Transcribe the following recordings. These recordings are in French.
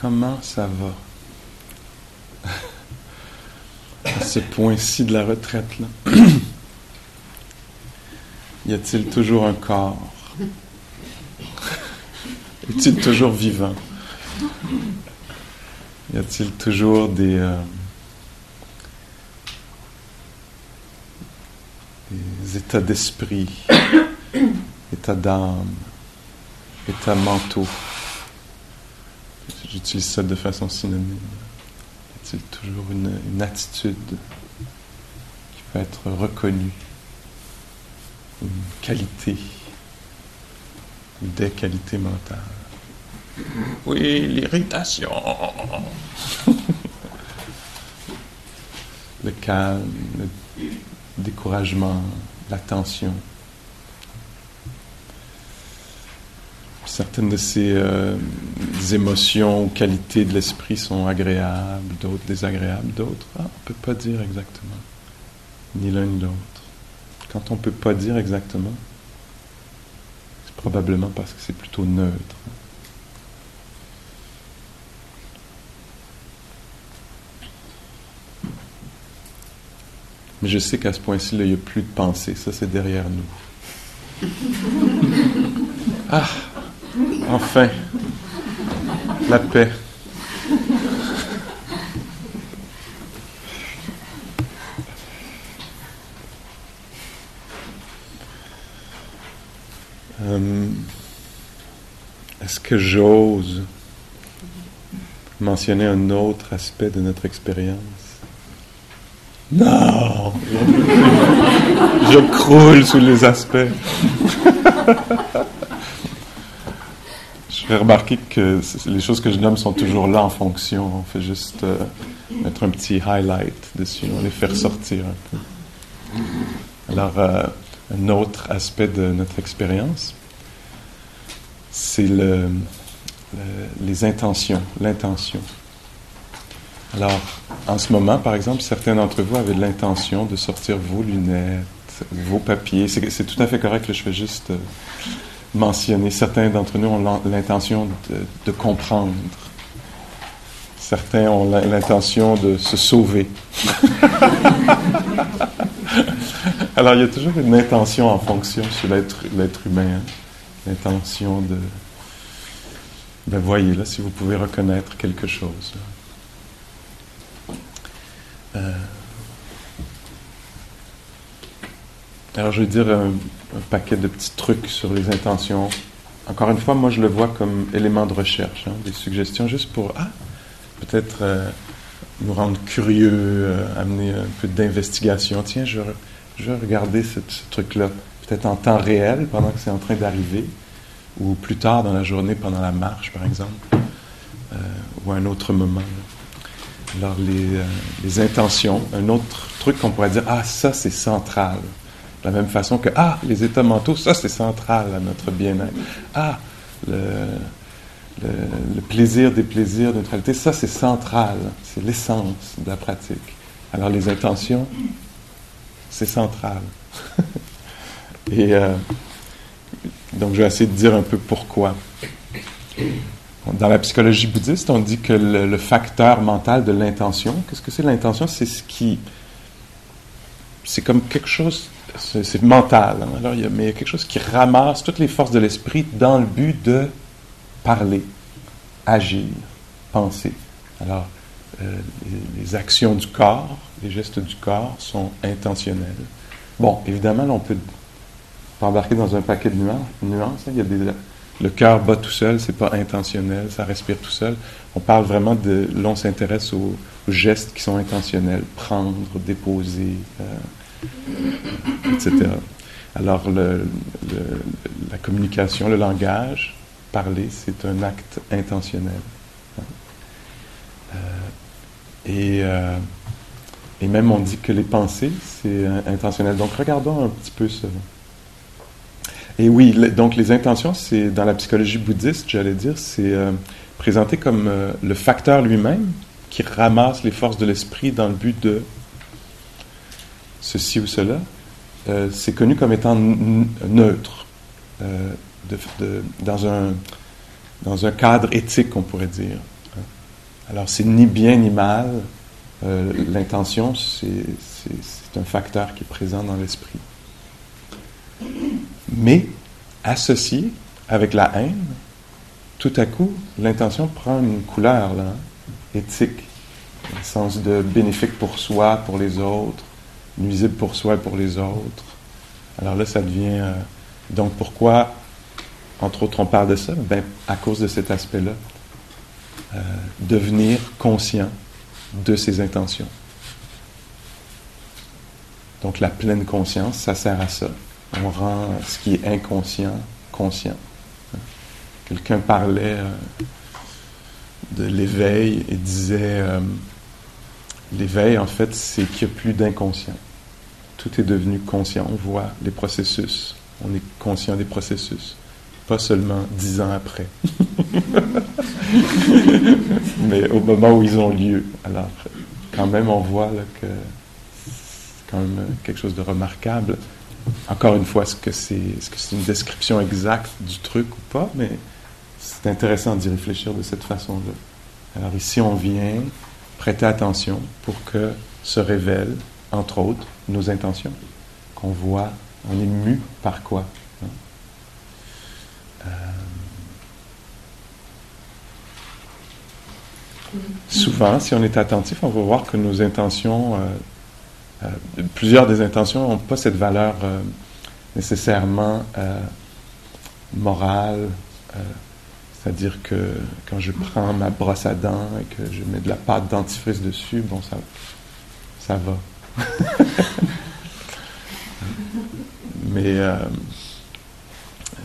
comment ça va? À ce point-ci de la retraite là. Y a-t-il toujours un corps? Est-il toujours vivant? Y a-t-il toujours des, euh, des états d'esprit, états d'âme, états mentaux? J'utilise ça de façon synonyme. Y a-t-il toujours une, une attitude qui peut être reconnue, une qualité, des qualités mentales Oui, l'irritation. le calme, le découragement, l'attention. Certaines de ces euh, émotions ou qualités de l'esprit sont agréables, d'autres désagréables, d'autres, ah, on ne peut pas dire exactement, ni l'un ni l'autre. Quand on ne peut pas dire exactement, c'est probablement parce que c'est plutôt neutre. Mais je sais qu'à ce point-ci, il n'y a plus de pensée. Ça, c'est derrière nous. Ah, enfin, la paix. Euh, Est-ce que j'ose mentionner un autre aspect de notre expérience? Non Je croule sous les aspects. J'ai remarqué que les choses que je nomme sont toujours là en fonction. On fait juste euh, mettre un petit highlight dessus, on les fait ressortir un peu. Alors, euh, un autre aspect de notre expérience, c'est le, le, les intentions, l'intention. Alors, en ce moment, par exemple, certains d'entre vous avaient l'intention de sortir vos lunettes, vos papiers. C'est tout à fait correct que je fais juste... Euh, mentionner. Certains d'entre nous ont l'intention de, comprendre. Certains ont l'intention de se sauver. Alors, il y a toujours une intention en fonction sur l'être humain. Hein? L'intention de... Ben voyez là si vous pouvez reconnaître quelque chose. Euh... Alors, je vais dire un, paquet de petits trucs sur les intentions. Encore une fois, moi, je le vois comme élément de recherche, hein, des suggestions juste pour, ah, peut-être euh, nous rendre curieux, euh, amener un peu d'investigation. Tiens, je, je vais regarder ce, truc-là, peut-être en temps réel, pendant que c'est en train d'arriver, ou plus tard dans la journée, pendant la marche, par exemple, euh, ou à un autre moment. Alors, les intentions, un autre truc qu'on pourrait dire, ah, ça, c'est central. De la même façon que, ah, les états mentaux, ça c'est central à notre bien-être. Ah, le, plaisir des plaisirs de neutralité, ça c'est central, c'est l'essence de la pratique. Alors les intentions, c'est central. Et euh, donc je vais essayer de dire un peu pourquoi. Dans la psychologie bouddhiste, on dit que le, le facteur mental de l'intention, qu'est-ce que c'est l'intention? C'est ce qui. C'est comme quelque chose c'est mental. Hein? Alors, mais il y a quelque chose qui ramasse toutes les forces de l'esprit dans le but de parler, agir, penser. Alors, euh, les, actions du corps, les gestes du corps sont intentionnels. Bon, évidemment, on peut embarquer dans un paquet de nuances. hein? Il y a des, le cœur bat tout seul, c'est pas intentionnel, ça respire tout seul. On parle vraiment de, l'on s'intéresse aux, aux, gestes qui sont intentionnels, prendre, déposer. Euh, etc. Alors, la communication, le langage, parler, c'est un acte intentionnel. Euh, et, euh, et même on dit que les pensées, c'est intentionnel. Donc regardons un petit peu ça. Et oui, donc les intentions, c'est dans la psychologie bouddhiste, j'allais dire, c'est présenté comme le facteur lui-même qui ramasse les forces de l'esprit dans le but de ceci ou cela, euh, c'est connu comme étant neutre, euh, dans, un, cadre éthique, on pourrait dire. Alors, c'est ni bien ni mal. Euh, l'intention, c'est un facteur qui est présent dans l'esprit. Mais, associé avec la haine, tout à coup, l'intention prend une couleur là, éthique, dans le sens de bénéfique pour soi, pour les autres, nuisible pour soi et pour les autres. Alors là, ça devient... Euh, donc pourquoi, entre autres, on parle de ça? Ben, À cause de cet aspect-là. Euh, devenir conscient de ses intentions. Donc la pleine conscience, ça sert à ça. On rend ce qui est inconscient conscient. Quelqu'un parlait euh, de l'éveil et disait l'éveil, en fait, c'est qu'il n'y a plus d'inconscient tout est devenu conscient. On voit les processus. On est conscient des processus. Pas seulement dix ans après. Mais au moment où ils ont lieu. Alors, quand même, on voit que c'est quand même quelque chose de remarquable. Encore une fois, est-ce que c'est est -ce une description exacte du truc ou pas? Mais c'est intéressant d'y réfléchir de cette façon-là. Alors ici, on vient prêter attention pour que se révèle entre autres, nos intentions, qu'on voit, on est mu par quoi. Hein. Euh, souvent, si on est attentif, on va voir que nos intentions, euh, euh, plusieurs des intentions n'ont pas cette valeur nécessairement morale. c'est-à-dire que quand je prends ma brosse à dents et que je mets de la pâte dentifrice dessus, bon, ça, ça va. Mais euh, euh,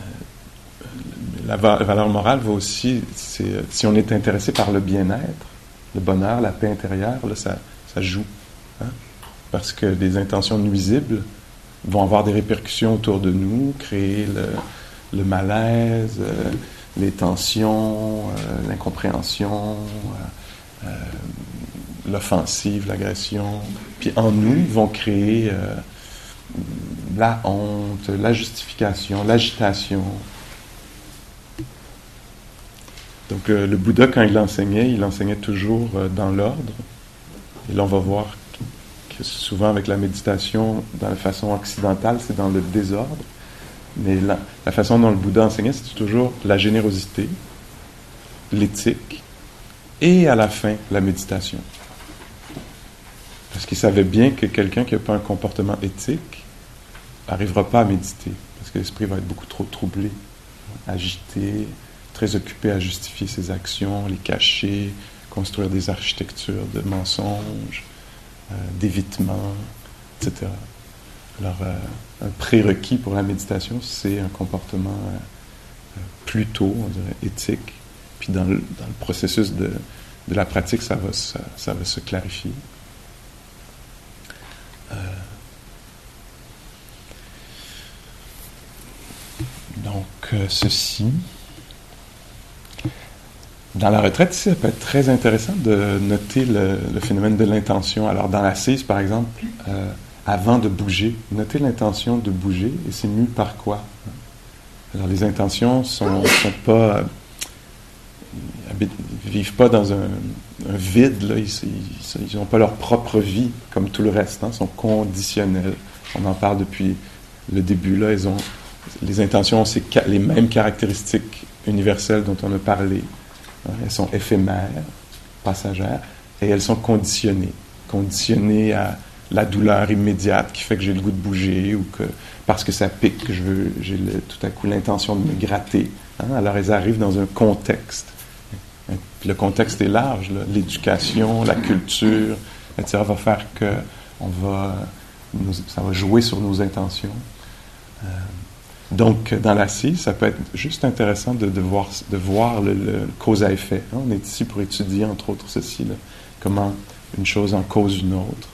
la, valeur morale va aussi, si on est intéressé par le bien-être, le bonheur, la paix intérieure, ça, joue. Hein. Parce que des intentions nuisibles vont avoir des répercussions autour de nous, créer le, malaise, euh, les tensions, l'incompréhension, l'offensive, l'agression, puis en nous vont créer euh, la honte, la justification, l'agitation. Donc euh, le Bouddha, quand il enseignait, il enseignait toujours euh, dans l'ordre. Et là, on va voir que souvent avec la méditation, dans la façon occidentale, c'est dans le désordre. Mais la, la façon dont le Bouddha enseignait, c'était toujours la générosité, l'éthique, et à la fin, la méditation. Parce qu'il savait bien que quelqu'un qui n'a pas un comportement éthique n'arrivera pas à méditer, parce que l'esprit va être beaucoup trop troublé, agité, très occupé à justifier ses actions, les cacher, construire des architectures de mensonges, euh, d'évitement, etc. Alors, euh, un prérequis pour la méditation, c'est un comportement euh, plutôt, on dirait, éthique. Puis dans le, processus de, la pratique, ça va se clarifier. Euh, donc, euh, ceci. Dans la retraite, ça peut être très intéressant de noter le, phénomène de l'intention. Alors, dans l'assise, par exemple, euh, avant de bouger, noter l'intention de bouger et c'est mu par quoi? Alors, les intentions ne sont, pas vivent pas dans un, vide, là. ils n'ont pas leur propre vie comme tout le reste, hein. ils sont conditionnels. On en parle depuis le début, là. Ils ont, les intentions ont les mêmes caractéristiques universelles dont on a parlé. Hein. Elles sont éphémères, passagères, et elles sont conditionnées. Conditionnées à la douleur immédiate qui fait que j'ai le goût de bouger ou que parce que ça pique, que j'ai tout à coup l'intention de me gratter. Hein. Alors elles arrivent dans un contexte le contexte est large, l'éducation, la culture, etc., va faire que on va, ça va jouer sur nos intentions. Euh, donc, dans l'assise, ça peut être juste intéressant de, voir, de voir le, cause à effet. Hein. On est ici pour étudier, entre autres, ceci, là, comment une chose en cause une autre.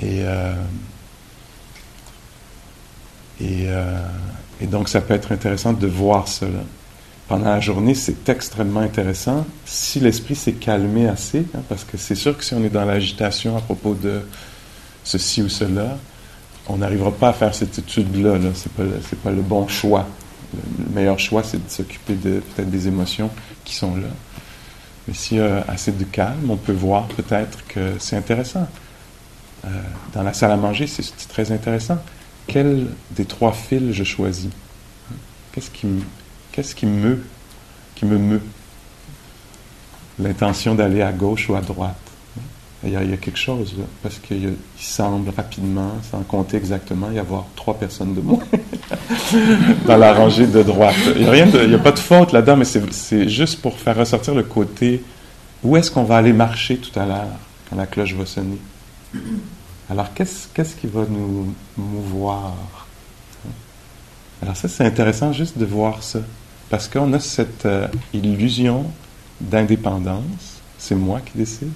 Et, euh, et, euh, et, donc, ça peut être intéressant de voir cela. Pendant la journée, c'est extrêmement intéressant si l'esprit s'est calmé assez, hein, parce que c'est sûr que si on est dans l'agitation à propos de ceci ou cela, on n'arrivera pas à faire cette étude-là. -là, ce n'est pas, pas, le bon choix. Le, meilleur choix, c'est de s'occuper de, peut-être des émotions qui sont là. Mais s'il y a assez de calme, on peut voir peut-être que c'est intéressant. Euh, dans la salle à manger, c'est très intéressant. Quel des trois fils je choisis? Qu'est-ce qui, qu'est-ce qui me, qui me meut? L'intention d'aller à gauche ou à droite il y, a, quelque chose, parce qu'il semble rapidement, sans compter exactement, y avoir trois personnes de moins dans la rangée de droite. Il n'y a, pas de faute là-dedans, mais c'est juste pour faire ressortir le côté où est-ce qu'on va aller marcher tout à l'heure quand la cloche va sonner? Alors, qu'est-ce qui va nous mouvoir? Alors, ça, c'est intéressant juste de voir ça, parce qu'on a cette euh, illusion d'indépendance. C'est moi qui décide.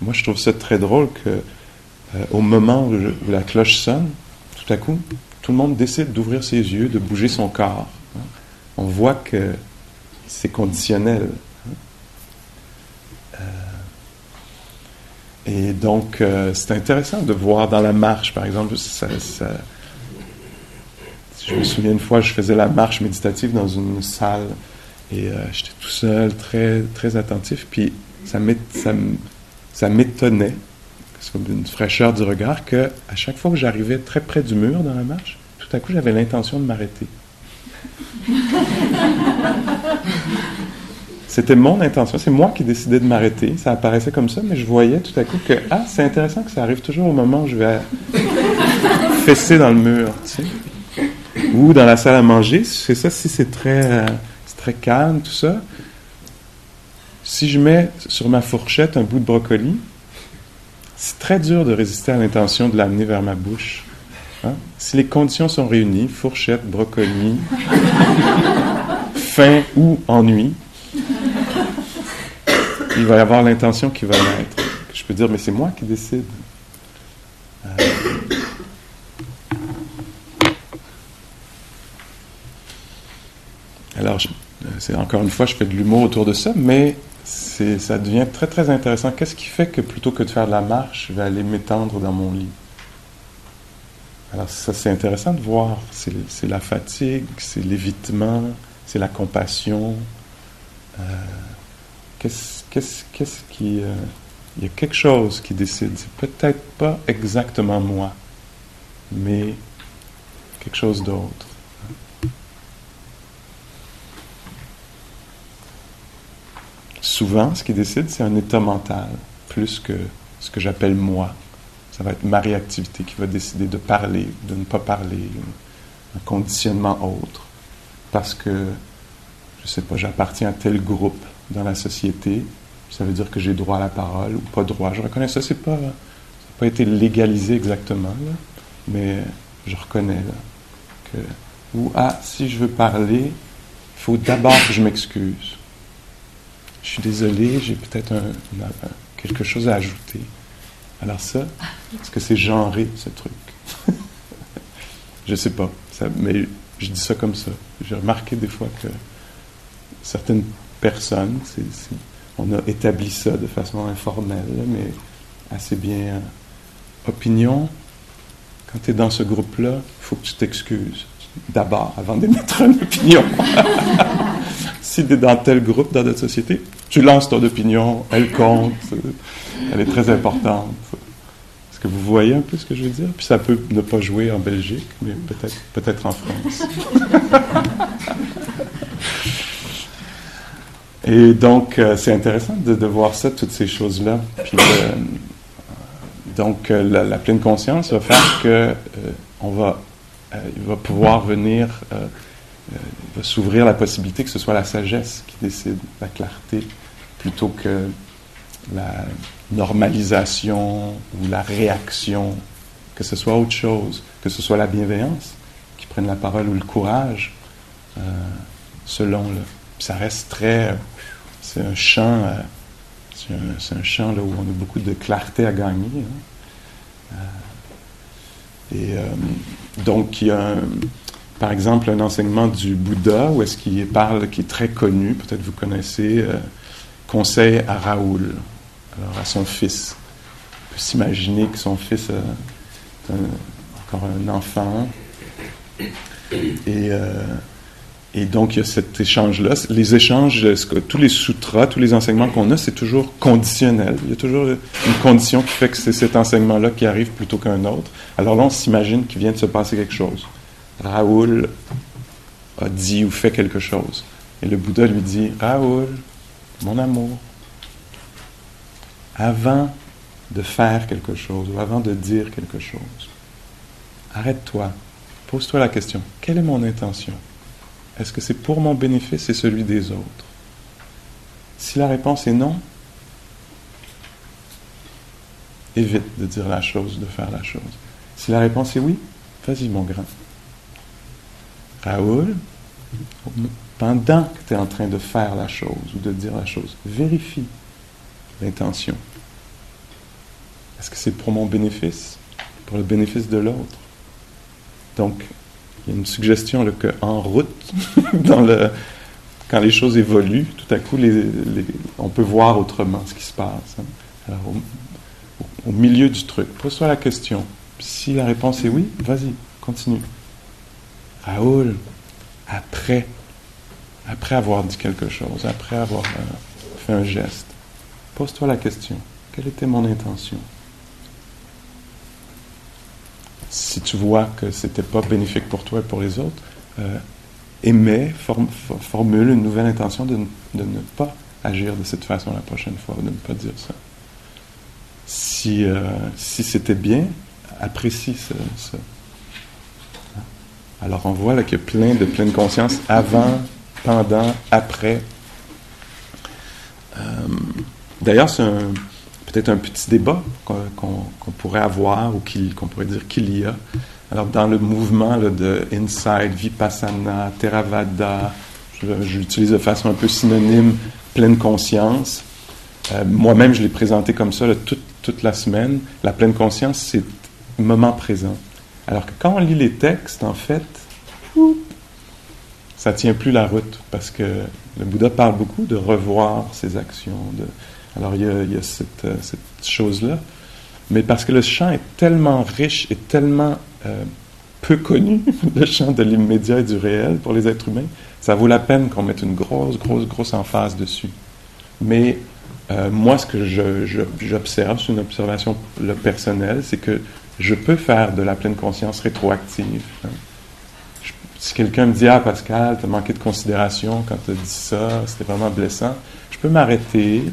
Moi, je trouve ça très drôle que, euh, au moment où, la cloche sonne, tout à coup, tout le monde décide d'ouvrir ses yeux, de bouger son corps. Hein. On voit que c'est conditionnel. Hein. Euh, et donc, c'est intéressant de voir dans la marche, par exemple, ça, je me souviens une fois, je faisais la marche méditative dans une salle et euh, j'étais tout seul, très, très attentif, puis ça, m'étonnait, comme une fraîcheur du regard, que à chaque fois que j'arrivais très près du mur dans la marche, tout à coup j'avais l'intention de m'arrêter. C'était mon intention, c'est moi qui décidais de m'arrêter. Ça apparaissait comme ça, mais je voyais tout à coup que ah, c'est intéressant que ça arrive toujours au moment où je vais fesser dans le mur, tu sais. Ou dans la salle à manger, c'est ça, si c'est très, euh, très calme, tout ça, si je mets sur ma fourchette un bout de brocoli, c'est très dur de résister à l'intention de l'amener vers ma bouche. Hein? Si les conditions sont réunies, fourchette, brocoli, faim ou ennui, il va y avoir l'intention qui va naître. Je peux dire, mais c'est moi qui décide. Alors, c'est encore une fois, je fais de l'humour autour de ça, mais ça devient très très intéressant. Qu'est-ce qui fait que plutôt que de faire de la marche, je vais aller m'étendre dans mon lit? Alors ça c'est intéressant de voir. C'est la fatigue, c'est l'évitement, c'est la compassion. Euh, qu'est-ce qu'est-ce qui... Euh, il y a quelque chose qui décide. C'est peut-être pas exactement moi, mais quelque chose d'autre. Souvent, ce qui décide, c'est un état mental, plus que ce que j'appelle moi. Ça va être ma réactivité qui va décider de parler, de ne pas parler, un conditionnement autre. Parce que, je ne sais pas, j'appartiens à tel groupe dans la société, ça veut dire que j'ai droit à la parole ou pas droit. Je reconnais ça, c'est pas, pas été légalisé exactement, mais je reconnais que, ou ah, si je veux parler, il faut d'abord que je m'excuse je suis désolé, j'ai peut-être quelque chose à ajouter. Alors ça, est-ce que c'est genré, ce truc? je sais pas, mais je dis ça comme ça. J'ai remarqué des fois que certaines personnes, c est, c est, on a établi ça de façon informelle, mais assez bien. Euh, opinion, quand tu es dans ce groupe-là, il faut que tu t'excuses d'abord avant d'émettre une opinion. si tu es dans tel groupe dans notre société, tu lances ton opinion, elle compte, elle est très importante. Est-ce que vous voyez un peu ce que je veux dire? Puis ça peut ne pas jouer en Belgique, mais peut-être peut-être en France. Et donc, euh, c'est intéressant de, de, voir ça, toutes ces choses-là. Puis, euh, donc, euh, la, la, pleine conscience va faire que euh, on va, euh, il va pouvoir venir il va s'ouvrir la possibilité que ce soit la sagesse qui décide, la clarté, plutôt que la normalisation ou la réaction, que ce soit autre chose, que ce soit la bienveillance, qui prennent la parole ou le courage, euh, selon le. Ça reste très. C'est un champ. Euh, c'est un, champ là, où on a beaucoup de clarté à gagner. Hein. Euh, et donc, il y a, par exemple, un enseignement du Bouddha où est-ce qu'il parle, qui est très connu, peut-être vous connaissez, conseil à Raoul, alors à son fils. On peut s'imaginer que son fils est encore un enfant. Et, et donc, il y a cet échange-là. Les échanges, tous les sutras, tous les enseignements qu'on a, c'est toujours conditionnel. Il y a toujours une condition qui fait que c'est cet enseignement-là qui arrive plutôt qu'un autre. Alors là, on s'imagine qu'il vient de se passer quelque chose. Raoul a dit ou fait quelque chose. Et le Bouddha lui dit, Raoul, mon amour, avant de faire quelque chose ou avant de dire quelque chose, arrête-toi, pose-toi la question, quelle est mon intention? Est-ce que c'est pour mon bénéfice et celui des autres? Si la réponse est non, évite de dire la chose, de faire la chose. Si la réponse est oui, vas-y mon grand. Raoul, pendant que tu es en train de faire la chose ou de dire la chose, vérifie l'intention. Est-ce que c'est pour mon bénéfice, pour le bénéfice de l'autre? Donc, il y a une suggestion qu'en route, dans le, quand les choses évoluent, tout à coup, on peut voir autrement ce qui se passe. Hein. Alors, au, milieu du truc, pose-toi la question. Si la réponse est oui, vas-y, continue. Raoul, après, après avoir dit quelque chose, après avoir euh, fait un geste, pose-toi la question. Quelle était mon intention? Si tu vois que c'était pas bénéfique pour toi et pour les autres, euh, formule une nouvelle intention de, ne pas agir de cette façon la prochaine fois, de ne pas dire ça. Si, euh, si c'était bien, apprécie ça. Alors on voit là qu'il y a plein de pleine conscience avant, pendant, après. Euh, d'ailleurs, c'est peut-être un petit débat qu'on pourrait avoir ou qu'on pourrait dire qu'il y a. Alors, dans le mouvement de Inside, Vipassana, Theravada, j'utilise de façon un peu synonyme pleine conscience. Euh, moi-même, je l'ai présenté comme ça toute, toute, la semaine. La pleine conscience, c'est moment présent. Alors que quand on lit les textes, en fait, ça tient plus la route parce que le Bouddha parle beaucoup de revoir ses actions, alors il y a, euh, cette, chose-là. Mais parce que le champ est tellement riche et tellement euh, peu connu, le champ de l'immédiat et du réel pour les êtres humains, ça vaut la peine qu'on mette une grosse, grosse, grosse emphase dessus. Mais euh, moi, ce que j'observe, c'est une observation personnelle, c'est que je peux faire de la pleine conscience rétroactive. Si quelqu'un me dit Ah, Pascal, tu as manqué de considération quand tu as dit ça, c'était vraiment blessant, je peux m'arrêter,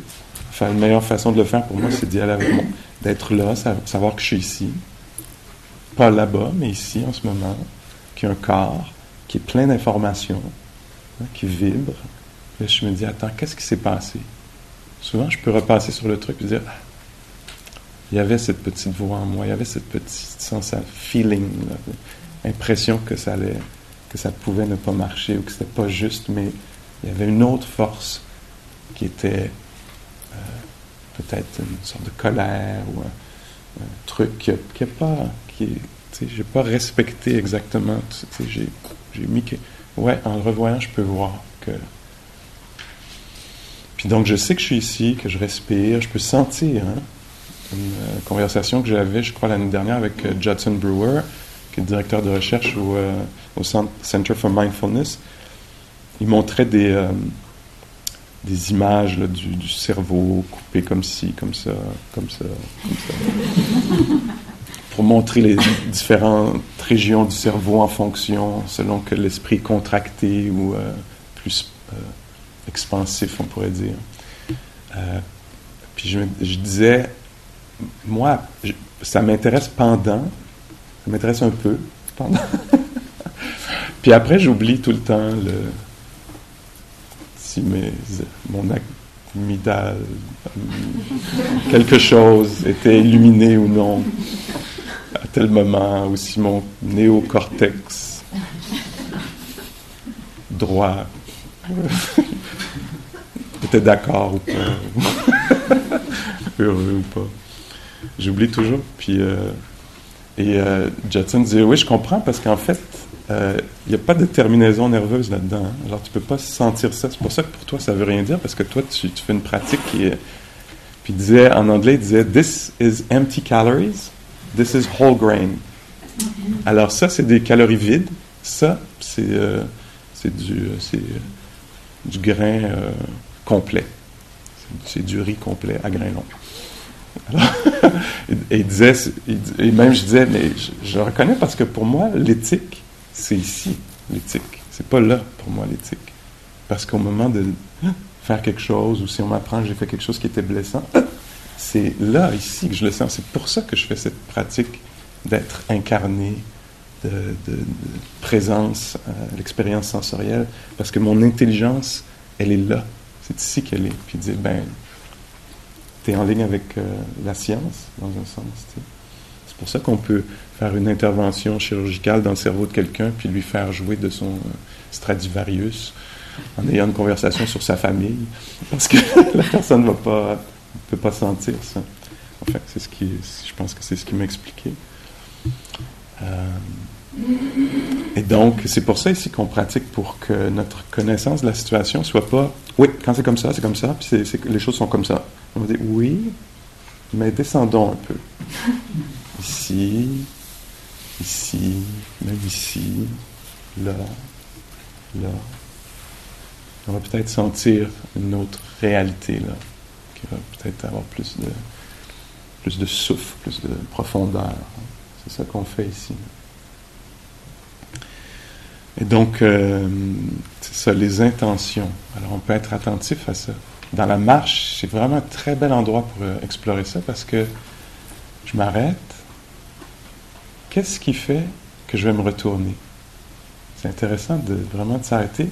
une meilleure façon de le faire pour moi, c'est d'y aller avec moi, d'être là, savoir que je suis ici. Pas là-bas, mais ici en ce moment, qui a un corps, qui est plein d'informations, hein, qui vibre. Et je me dis, attends, qu'est-ce qui s'est passé? Souvent, je peux repasser sur le truc et dire, ah, il y avait cette petite voix en moi, il y avait cette petite sensation, feeling, impression que ça allait, que ça pouvait ne pas marcher ou que c'était pas juste, mais il y avait une autre force qui était peut-être une sorte de colère ou un, truc qui n'a pas, qui j'ai pas respecté exactement. J'ai, j'ai mis que, ouais, en le revoyant, je peux voir que. Puis donc, je sais que je suis ici, que je respire, je peux sentir. Hein, une euh, conversation que j'avais, je crois, l'année dernière avec euh, Judson Brewer, qui est directeur de recherche au, euh, au Center for Mindfulness. Il montrait des, des images du, cerveau coupées comme ci, comme ça, comme ça, comme ça. Pour montrer les différentes régions du cerveau en fonction, selon que l'esprit est contracté ou plus expansif, on pourrait dire. Puis je, disais, moi, ça m'intéresse pendant, ça m'intéresse un peu pendant. puis après, j'oublie tout le temps le si mes, mon amygdale, quelque chose était illuminé ou non à tel moment, ou si mon néocortex droit, était d'accord ou pas, heureux ou pas. J'oublie toujours. Puis, euh, et euh, Judson disait, oui, je comprends, parce qu'en fait, il euh, n'y a pas de terminaison nerveuse là-dedans. Hein. Alors, tu peux pas sentir ça. C'est pour ça que pour toi, ça veut rien dire, parce que toi, tu, fais une pratique qui. Puis il disait, en anglais, il disait, This is empty calories, this is whole grain. Alors ça, c'est des calories vides. Ça, c'est euh, du, du grain complet. C'est du riz complet à grain long. et, disait, et même je disais, mais je, le reconnais parce que pour moi, l'éthique, c'est ici, l'éthique. C'est pas là, pour moi, l'éthique. Parce qu'au moment de faire quelque chose, ou si on m'apprend que j'ai fait quelque chose qui était blessant, c'est là, ici, que je le sens. C'est pour ça que je fais cette pratique d'être incarné, de, présence euh, l'expérience sensorielle, parce que mon intelligence, elle est là. C'est ici qu'elle est. Puis dire, ben, tu en ligne avec euh, la science, dans un sens. C'est pour ça qu'on peut faire une intervention chirurgicale dans le cerveau de quelqu'un, puis lui faire jouer de son euh, Stradivarius en ayant une conversation sur sa famille, parce que la personne ne peut pas sentir ça. En fait, c'est ce qui, je pense que c'est ce qui m'a expliqué. Euh, et donc, c'est pour ça ici qu'on pratique pour que notre connaissance de la situation soit pas, oui, quand c'est comme ça, c'est comme ça, puis les choses sont comme ça. On va dire, oui, mais descendons un peu. Ici, ici, même ici, là, là. On va peut-être sentir une autre réalité, là, qui va peut-être avoir plus de, plus de souffle, plus de profondeur. C'est ça qu'on fait ici. Et donc, euh, c'est ça, les intentions. Alors, on peut être attentif à ça. Dans la marche, c'est vraiment un très bel endroit pour euh, explorer ça parce que je m'arrête. Qu'est-ce qui fait que je vais me retourner? C'est intéressant de vraiment de s'arrêter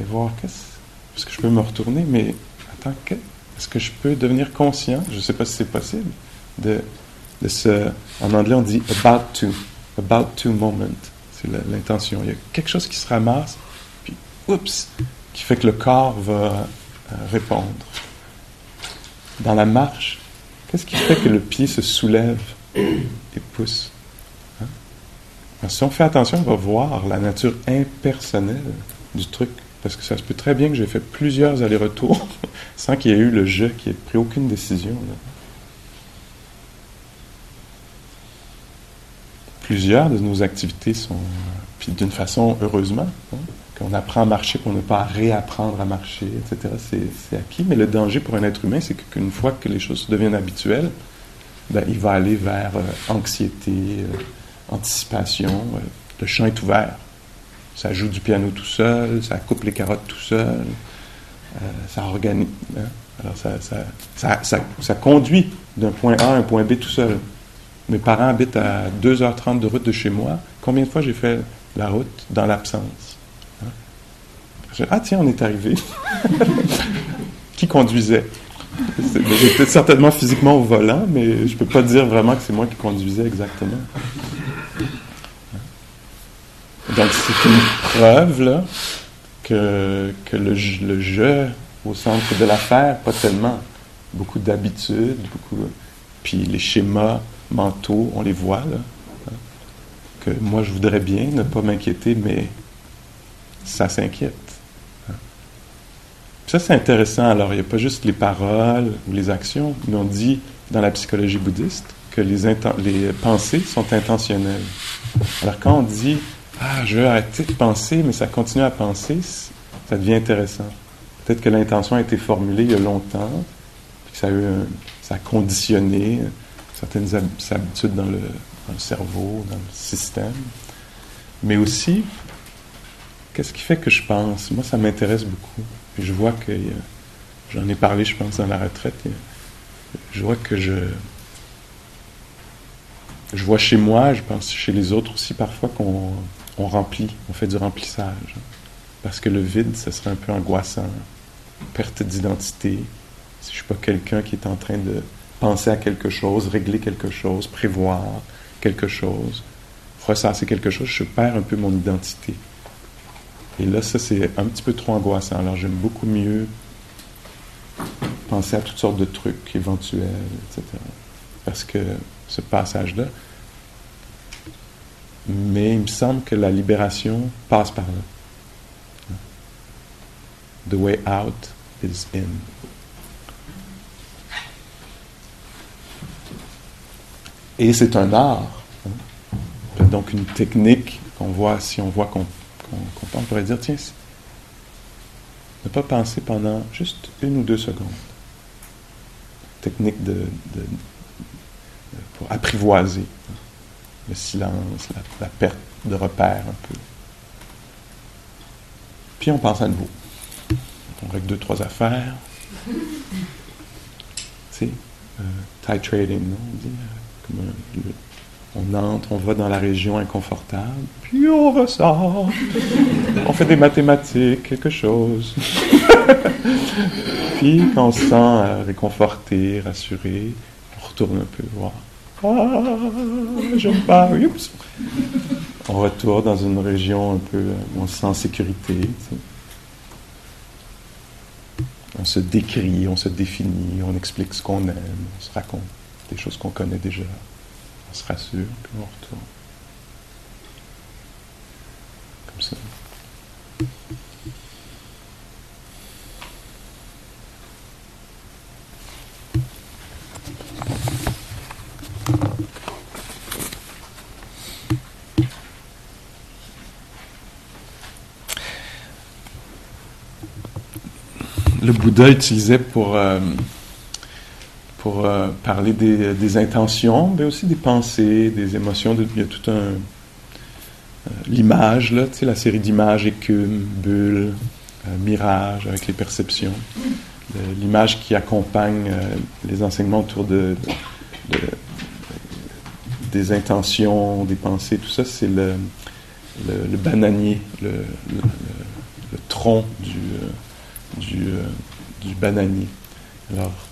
et voir qu'est-ce. Parce que je peux me retourner, mais attends, est-ce que je peux devenir conscient? Je ne sais pas si c'est possible de en anglais, on dit about to, about to moment. C'est l'intention. Il y a quelque chose qui se ramasse, puis oups, qui fait que le corps va euh, répondre. Dans la marche, qu'est-ce qui fait que le pied se soulève et pousse? Hein? si on fait attention, on va voir la nature impersonnelle du truc. Parce que ça se peut très bien que j'ai fait plusieurs allers-retours sans qu'il y ait eu le jeu qui ait pris aucune décision. plusieurs de nos activités sont, puis d'une façon, heureusement, hein, qu'on apprend à marcher, qu'on n'a pas réapprendre à marcher, etc., c'est acquis. Mais le danger pour un être humain, c'est qu'une fois que les choses deviennent habituelles, ben, il va aller vers euh, anxiété, euh, anticipation. Euh, le champ est ouvert. Ça joue du piano tout seul, ça coupe les carottes tout seul, ça organise. Hein. Alors ça, ça, ça, ça conduit d'un point A à un point B tout seul. Mes parents habitent à 2h30 de route de chez moi. Combien de fois j'ai fait la route dans l'absence? Hein? Ah tiens, on est arrivé. Qui conduisait? J'étais certainement physiquement au volant, mais je ne peux pas dire vraiment que c'est moi qui conduisais exactement. Donc c'est une preuve là, que, que le, le, jeu au centre de l'affaire, pas tellement. Beaucoup d'habitudes, beaucoup. Puis les schémas mentaux, on les voit, là, hein, que moi je voudrais bien ne pas m'inquiéter, mais ça s'inquiète. Ça, c'est intéressant. Alors, il n'y a pas juste les paroles ou les actions, mais on dit dans la psychologie bouddhiste que les, pensées sont intentionnelles. Alors, quand on dit Ah, je veux arrêter de penser, mais ça continue à penser, ça devient intéressant. Peut-être que l'intention a été formulée il y a longtemps, puis que ça a conditionné certaines habitudes dans le, cerveau, dans le système. Mais aussi, qu'est-ce qui fait que je pense? Moi, ça m'intéresse beaucoup. Je vois que, j'en ai parlé, je pense, dans la retraite, je vois que je. Je vois chez moi, je pense chez les autres aussi parfois qu'on on remplit, on fait du remplissage. Parce que le vide, ça serait un peu angoissant. Perte d'identité. Si je suis pas quelqu'un qui est en train de penser à quelque chose, régler quelque chose, prévoir quelque chose, ressasser quelque chose, je perds un peu mon identité. Et là, ça, c'est un petit peu trop angoissant. Alors, j'aime beaucoup mieux penser à toutes sortes de trucs éventuels, etc. Parce que ce passage-là, mais il me semble que la libération passe par là. The way out is in. Et c'est un art. Hein. Donc une technique qu'on voit, si on voit qu'on on pourrait dire, tiens, ne pas penser pendant juste une ou deux secondes. Technique pour apprivoiser le silence, la, perte de repère un peu. Puis on pense à nouveau. On règle deux, trois affaires. tu sais, euh, titrating, non? On dit, euh, on entre, on va dans la région inconfortable, puis on ressort. on fait des mathématiques, quelque chose. puis quand on se sent euh, réconforté, rassuré, on retourne un peu. Ah, pas. On retourne dans une région un peu où on se sent en sécurité. On se décrit, on se définit, on explique ce qu'on aime, on se raconte des choses qu'on connaît déjà. On se rassure, puis on retourne. Comme ça. le Bouddha utilisait pour, euh, pour euh, parler des, intentions, mais aussi des pensées, des émotions. il y a tout un. Euh, l'image, là, tu sais, la série d'images, écume, bulle, mirage, avec les perceptions. L'image qui accompagne les enseignements autour de, des intentions, des pensées, tout ça, c'est le, bananier, le, tronc du du, euh, du bananier. Alors, euh,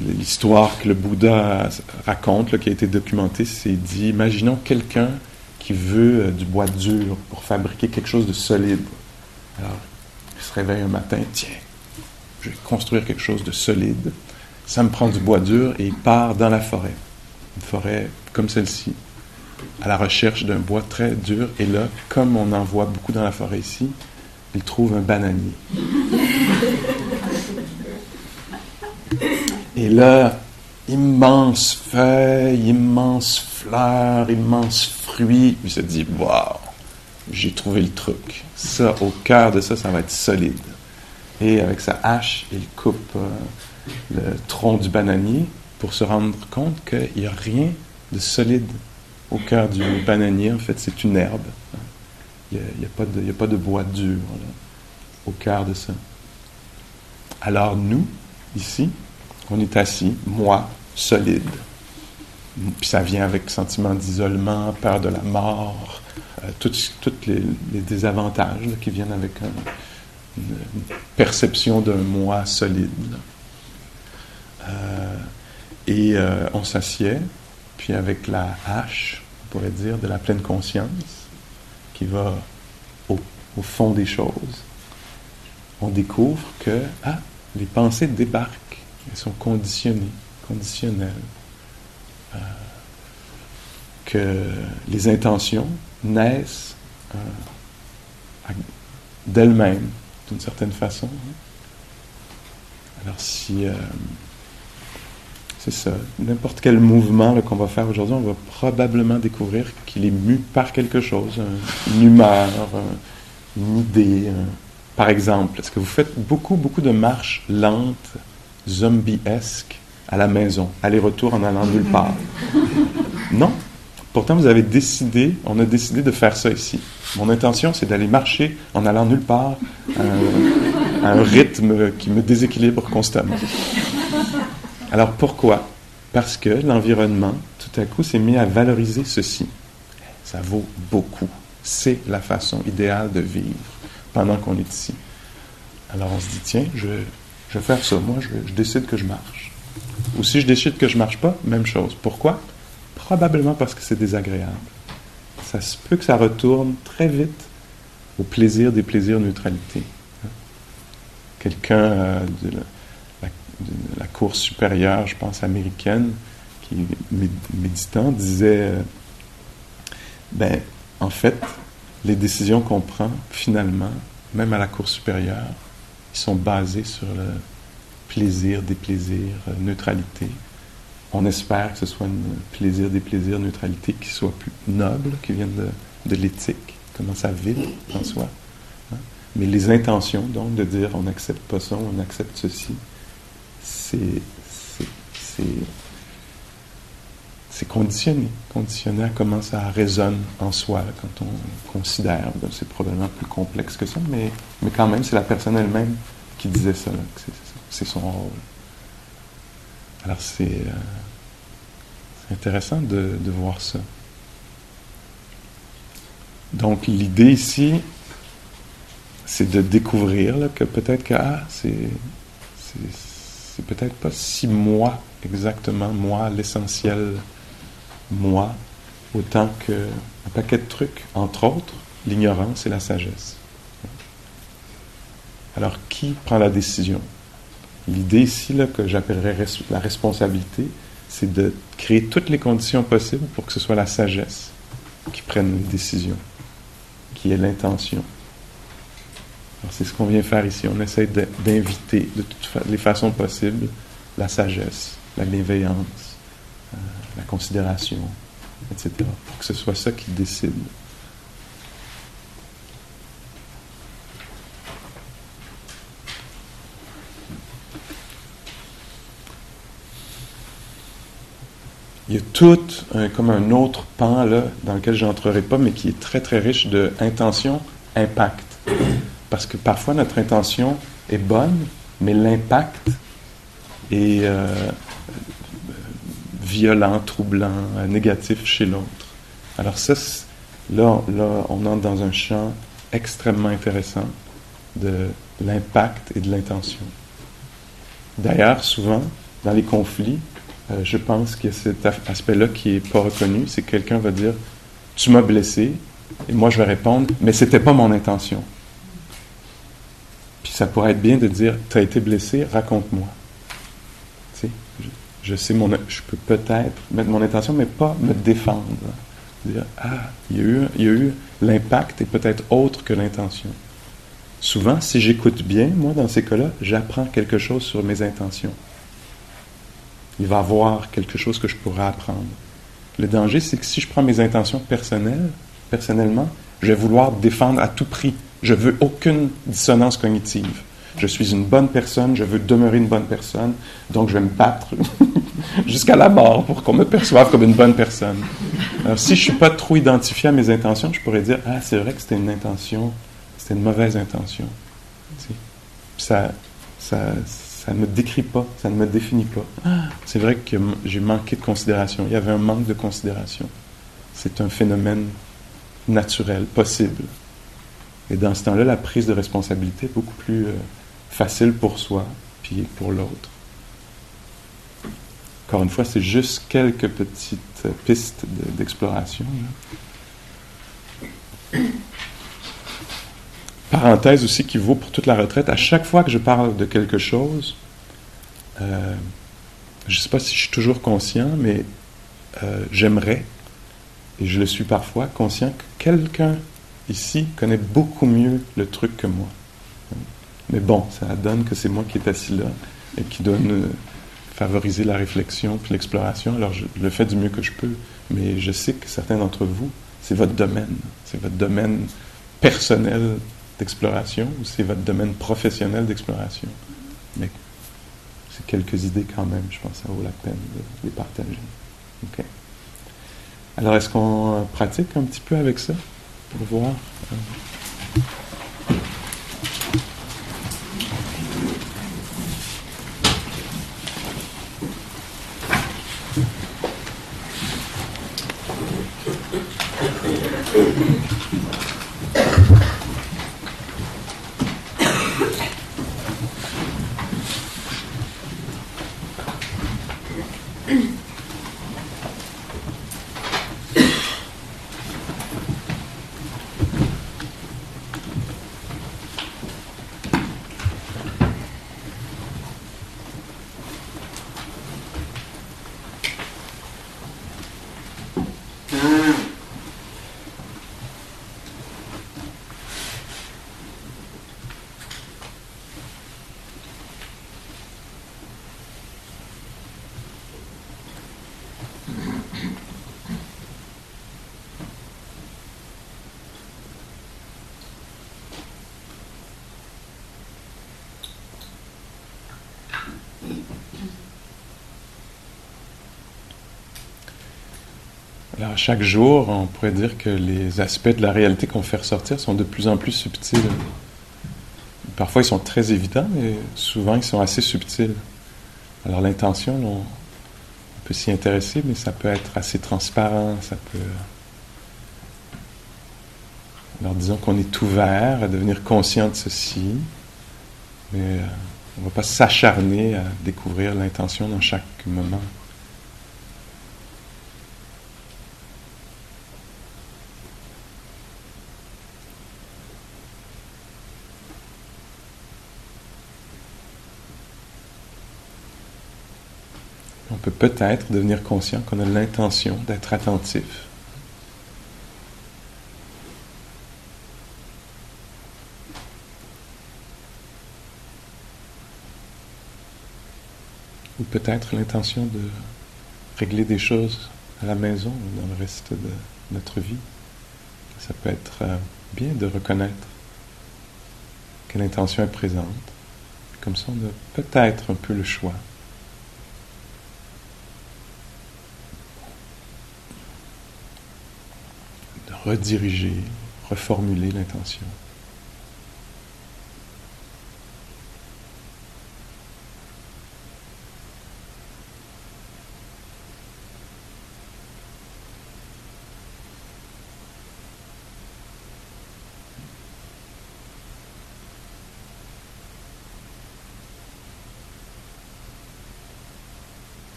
l'histoire que le Bouddha raconte, qui a été documentée, c'est dit, imaginons quelqu'un qui veut euh, du bois dur pour fabriquer quelque chose de solide. Alors, il se réveille un matin, tiens, je vais construire quelque chose de solide. Ça me prend du bois dur et il part dans la forêt. Une forêt comme celle-ci, à la recherche d'un bois très dur. Et là, comme on en voit beaucoup dans la forêt ici, il trouve un bananier. Et là, immense feuilles, immense fleurs, immense fruits. Il se dit, waouh, j'ai trouvé le truc. Ça, au cœur de ça, ça va être solide. Et avec sa hache, il coupe euh, le tronc du bananier pour se rendre compte qu'il n'y a rien de solide au cœur du bananier. En fait, c'est une herbe. Il n'y a, pas de bois dur au cœur de ça. Alors nous, ici, on est assis, moi, solide. Puis ça vient avec sentiment d'isolement, peur de la mort, euh, tous les, désavantages qui viennent avec une, perception d'un moi solide. Euh, et euh, on s'assied, puis avec la hache, on pourrait dire, de la pleine conscience, qui va au, fond des choses, on découvre que ah, les pensées débarquent, elles sont conditionnées, conditionnelles, euh, que les intentions naissent euh, d'elles-mêmes, d'une certaine façon. Alors si euh, c'est ça. N'importe quel mouvement qu'on va faire aujourd'hui, on va probablement découvrir qu'il est mu par quelque chose, une humeur, une idée. Par exemple, est-ce que vous faites beaucoup, beaucoup de marches lentes, zombie-esques à la maison, aller-retour en allant nulle part? Non. Pourtant, vous avez décidé, on a décidé de faire ça ici. Mon intention, c'est d'aller marcher en allant nulle part à un rythme qui me déséquilibre constamment. Alors pourquoi? Parce que l'environnement, tout à coup, s'est mis à valoriser ceci. Ça vaut beaucoup. C'est la façon idéale de vivre pendant qu'on est ici. Alors on se dit, tiens, je, vais faire ça. Moi, je, décide que je marche. Ou si je décide que je marche pas, même chose. Pourquoi? Probablement parce que c'est désagréable. Ça se peut que ça retourne très vite au plaisir des plaisirs neutralité. Quelqu'un de, la cour supérieure, je pense américaine, qui est méditant, disait, ben, en fait, les décisions qu'on prend, finalement, même à la cour supérieure, sont basés sur le plaisir, des plaisirs, euh, neutralité. On espère que ce soit un plaisir, des plaisirs, neutralité qui soit plus noble, qui vienne de, l'éthique, comment ça vit en soi. Hein. Mais les intentions, donc, de dire on n'accepte pas ça, on accepte ceci, c'est conditionné, conditionné à comment ça résonne en soi quand on considère. Ben, c'est probablement plus complexe que ça, mais, mais quand même, c'est la personne elle-même qui disait ça, c'est son rôle. Alors c'est euh, intéressant de, de, voir ça. Donc l'idée ici, c'est de découvrir que peut-être que ah, c'est peut-être pas si moi exactement moi l'essentiel moi, autant qu'un paquet de trucs, entre autres, l'ignorance et la sagesse. Alors, qui prend la décision? L'idée ici, là, que j'appellerais la responsabilité, c'est de créer toutes les conditions possibles pour que ce soit la sagesse qui prenne les décisions, qui ait l'intention. Alors, c'est ce qu'on vient faire ici. On essaie d'inviter de toutes les façons possibles la sagesse, la bienveillance, la considération, etc. Pour que ce soit ça qui décide. Il y a tout comme un autre pan là, dans lequel je n'entrerai pas, mais qui est très très riche de intention, impact. Parce que parfois notre intention est bonne, mais l'impact est, euh, violent, troublant, négatif chez l'autre. Alors ça, là, là, on entre dans un champ extrêmement intéressant de l'impact et de l'intention. D'ailleurs, souvent, dans les conflits, euh, je pense qu'il y a cet aspect-là qui n'est pas reconnu. C'est que quelqu'un va dire Tu m'as blessé, et moi je vais répondre Mais c'était pas mon intention. Puis ça pourrait être bien de dire Tu as été blessé, raconte-moi. Je sais mon, je peux peut-être mettre mon intention, mais pas me défendre. Dire, ah, il y a eu, il y a eu l'impact est peut-être autre que l'intention. Souvent, si j'écoute bien, moi, dans ces cas-là, j'apprends quelque chose sur mes intentions. Il va y avoir quelque chose que je pourrais apprendre. Le danger, c'est que si je prends mes intentions personnelles, personnellement, je vais vouloir défendre à tout prix. Je veux aucune dissonance cognitive je suis une bonne personne, je veux demeurer une bonne personne, donc je vais me battre jusqu'à la mort pour qu'on me perçoive comme une bonne personne. Alors, si je ne suis pas trop identifié à mes intentions, je pourrais dire Ah, c'est vrai que c'était une intention, c'était une mauvaise intention. Ça, ça, ça ne me décrit pas, ça ne me définit pas. C'est vrai que j'ai manqué de considération. Il y avait un manque de considération. C'est un phénomène naturel, possible. Et dans ce temps-là, la prise de responsabilité est beaucoup plus euh, facile pour soi, puis pour l'autre. Encore une fois, c'est juste quelques petites pistes d'exploration. Parenthèse aussi qui vaut pour toute la retraite. À chaque fois que je parle de quelque chose, euh, je ne sais pas si je suis toujours conscient, mais euh, j'aimerais, et je le suis parfois, conscient que quelqu'un ici connaît beaucoup mieux le truc que moi. Mais bon, ça donne que c'est moi qui est assis là et qui donne euh, favoriser la réflexion puis l'exploration. Alors je le fais du mieux que je peux, mais je sais que certains d'entre vous, c'est votre domaine, c'est votre domaine personnel d'exploration ou c'est votre domaine professionnel d'exploration. Mais c'est quelques idées quand même, je pense que ça vaut la peine de les partager. Alors est-ce qu'on pratique un petit peu avec ça pour voir? Euh, Chaque jour, on pourrait dire que les aspects de la réalité qu'on fait ressortir sont de plus en plus subtils. Parfois, ils sont très évidents, mais souvent, ils sont assez subtils. Alors, l'intention, on, peut s'y intéresser, mais ça peut être assez transparent, ça peut... Alors, disons qu'on est ouvert à devenir conscient de ceci, mais euh, on ne va pas s'acharner à découvrir l'intention dans chaque moment. Peut peut-être devenir conscient qu'on a l'intention d'être attentif. Ou peut-être l'intention de régler des choses à la maison ou dans le reste de notre vie. Ça peut être euh, bien de reconnaître que l'intention est présente. Comme ça, on a peut-être un peu le choix. Rediriger, reformuler l'intention.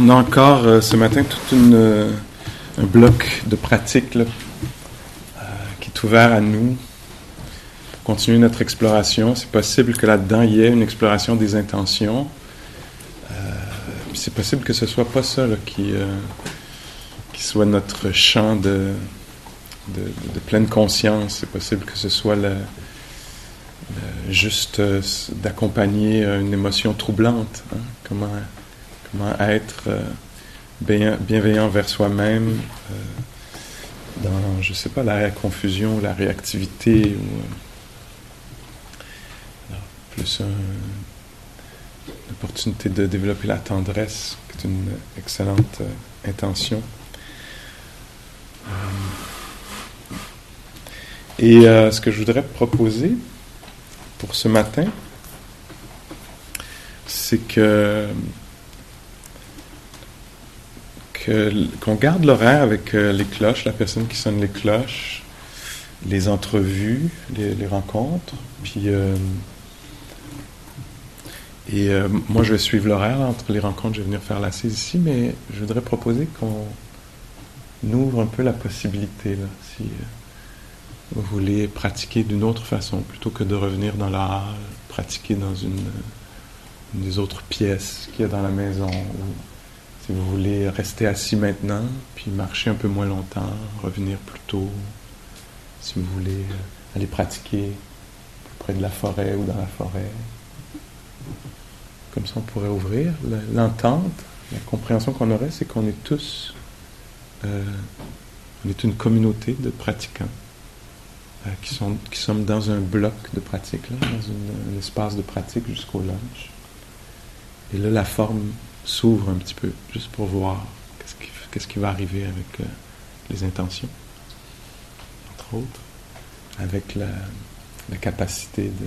On a encore euh, ce matin tout une, un bloc de pratique euh, qui est ouvert à nous pour continuer notre exploration. C'est possible que là-dedans il y ait une exploration des intentions. Euh, c'est possible que ce soit pas ça qui, euh, qui soit notre champ de, de, pleine conscience. C'est possible que ce soit juste euh, d'accompagner une émotion troublante. Hein? Comment, comment être euh, bien, bienveillant vers soi-même euh, dans, je sais pas, la confusion, la réactivité, ou euh, plus un, une opportunité de développer la tendresse, qui est une excellente intention. Et ce que je voudrais proposer pour ce matin, c'est que qu'on garde l'horaire avec euh, les cloches, la personne qui sonne les cloches, les entrevues, les, rencontres, puis euh, et euh, moi je vais suivre l'horaire entre les rencontres, je vais venir faire l'assise ici, mais je voudrais proposer qu'on ouvre un peu la possibilité là, si vous voulez pratiquer d'une autre façon, plutôt que de revenir dans la pratiquer dans une, des autres pièces qu'il y a dans la maison, si vous voulez rester assis maintenant, puis marcher un peu moins longtemps, revenir plus tôt, si vous voulez euh, aller pratiquer près de la forêt ou dans la forêt. Comme ça, on pourrait ouvrir. Le- L'entente, la compréhension qu'on aurait, c'est qu'on est tous, euh, on est une communauté de pratiquants euh, qui, sont, qui sommes dans un bloc de pratique, là, dans un espace de pratique jusqu'au lunch. Et là, la forme s'ouvre un petit peu, juste pour voir qu'est-ce qui, va arriver avec euh, les intentions, entre autres, avec la, capacité de,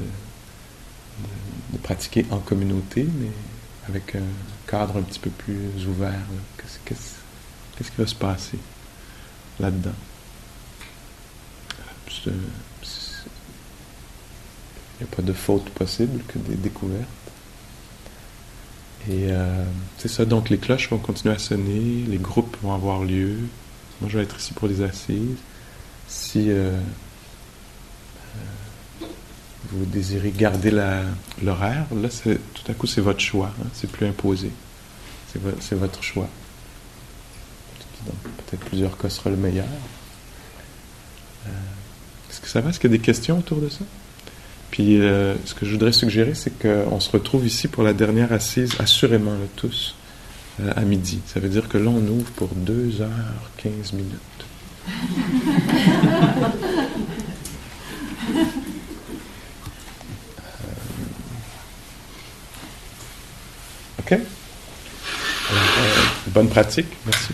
de, pratiquer en communauté, mais avec un cadre un petit peu plus ouvert. Qu'est-ce, qu'est-ce- qu'est-ce qui va se passer là-dedans? Il n'y a pas de faute possible que des découvertes. Et euh, c'est ça, donc les cloches vont continuer à sonner, les groupes vont avoir lieu. Moi, je vais être ici pour les assises. Si euh, euh, vous désirez garder l'horaire, là, tout à coup, c'est votre choix. hein, c'est plus imposé. C'est vo- c'est votre choix. Peut-être plusieurs cas sera le meilleur. Est-ce que ça va? Est-ce qu'il y a des questions autour de ça? Puis euh, ce que je voudrais suggérer, c'est qu'on se retrouve ici pour la dernière assise, assurément, tous, euh, à midi. Ça veut dire que là, on ouvre pour 2 heures 15 minutes. Euh, OK? Bonne pratique. Merci.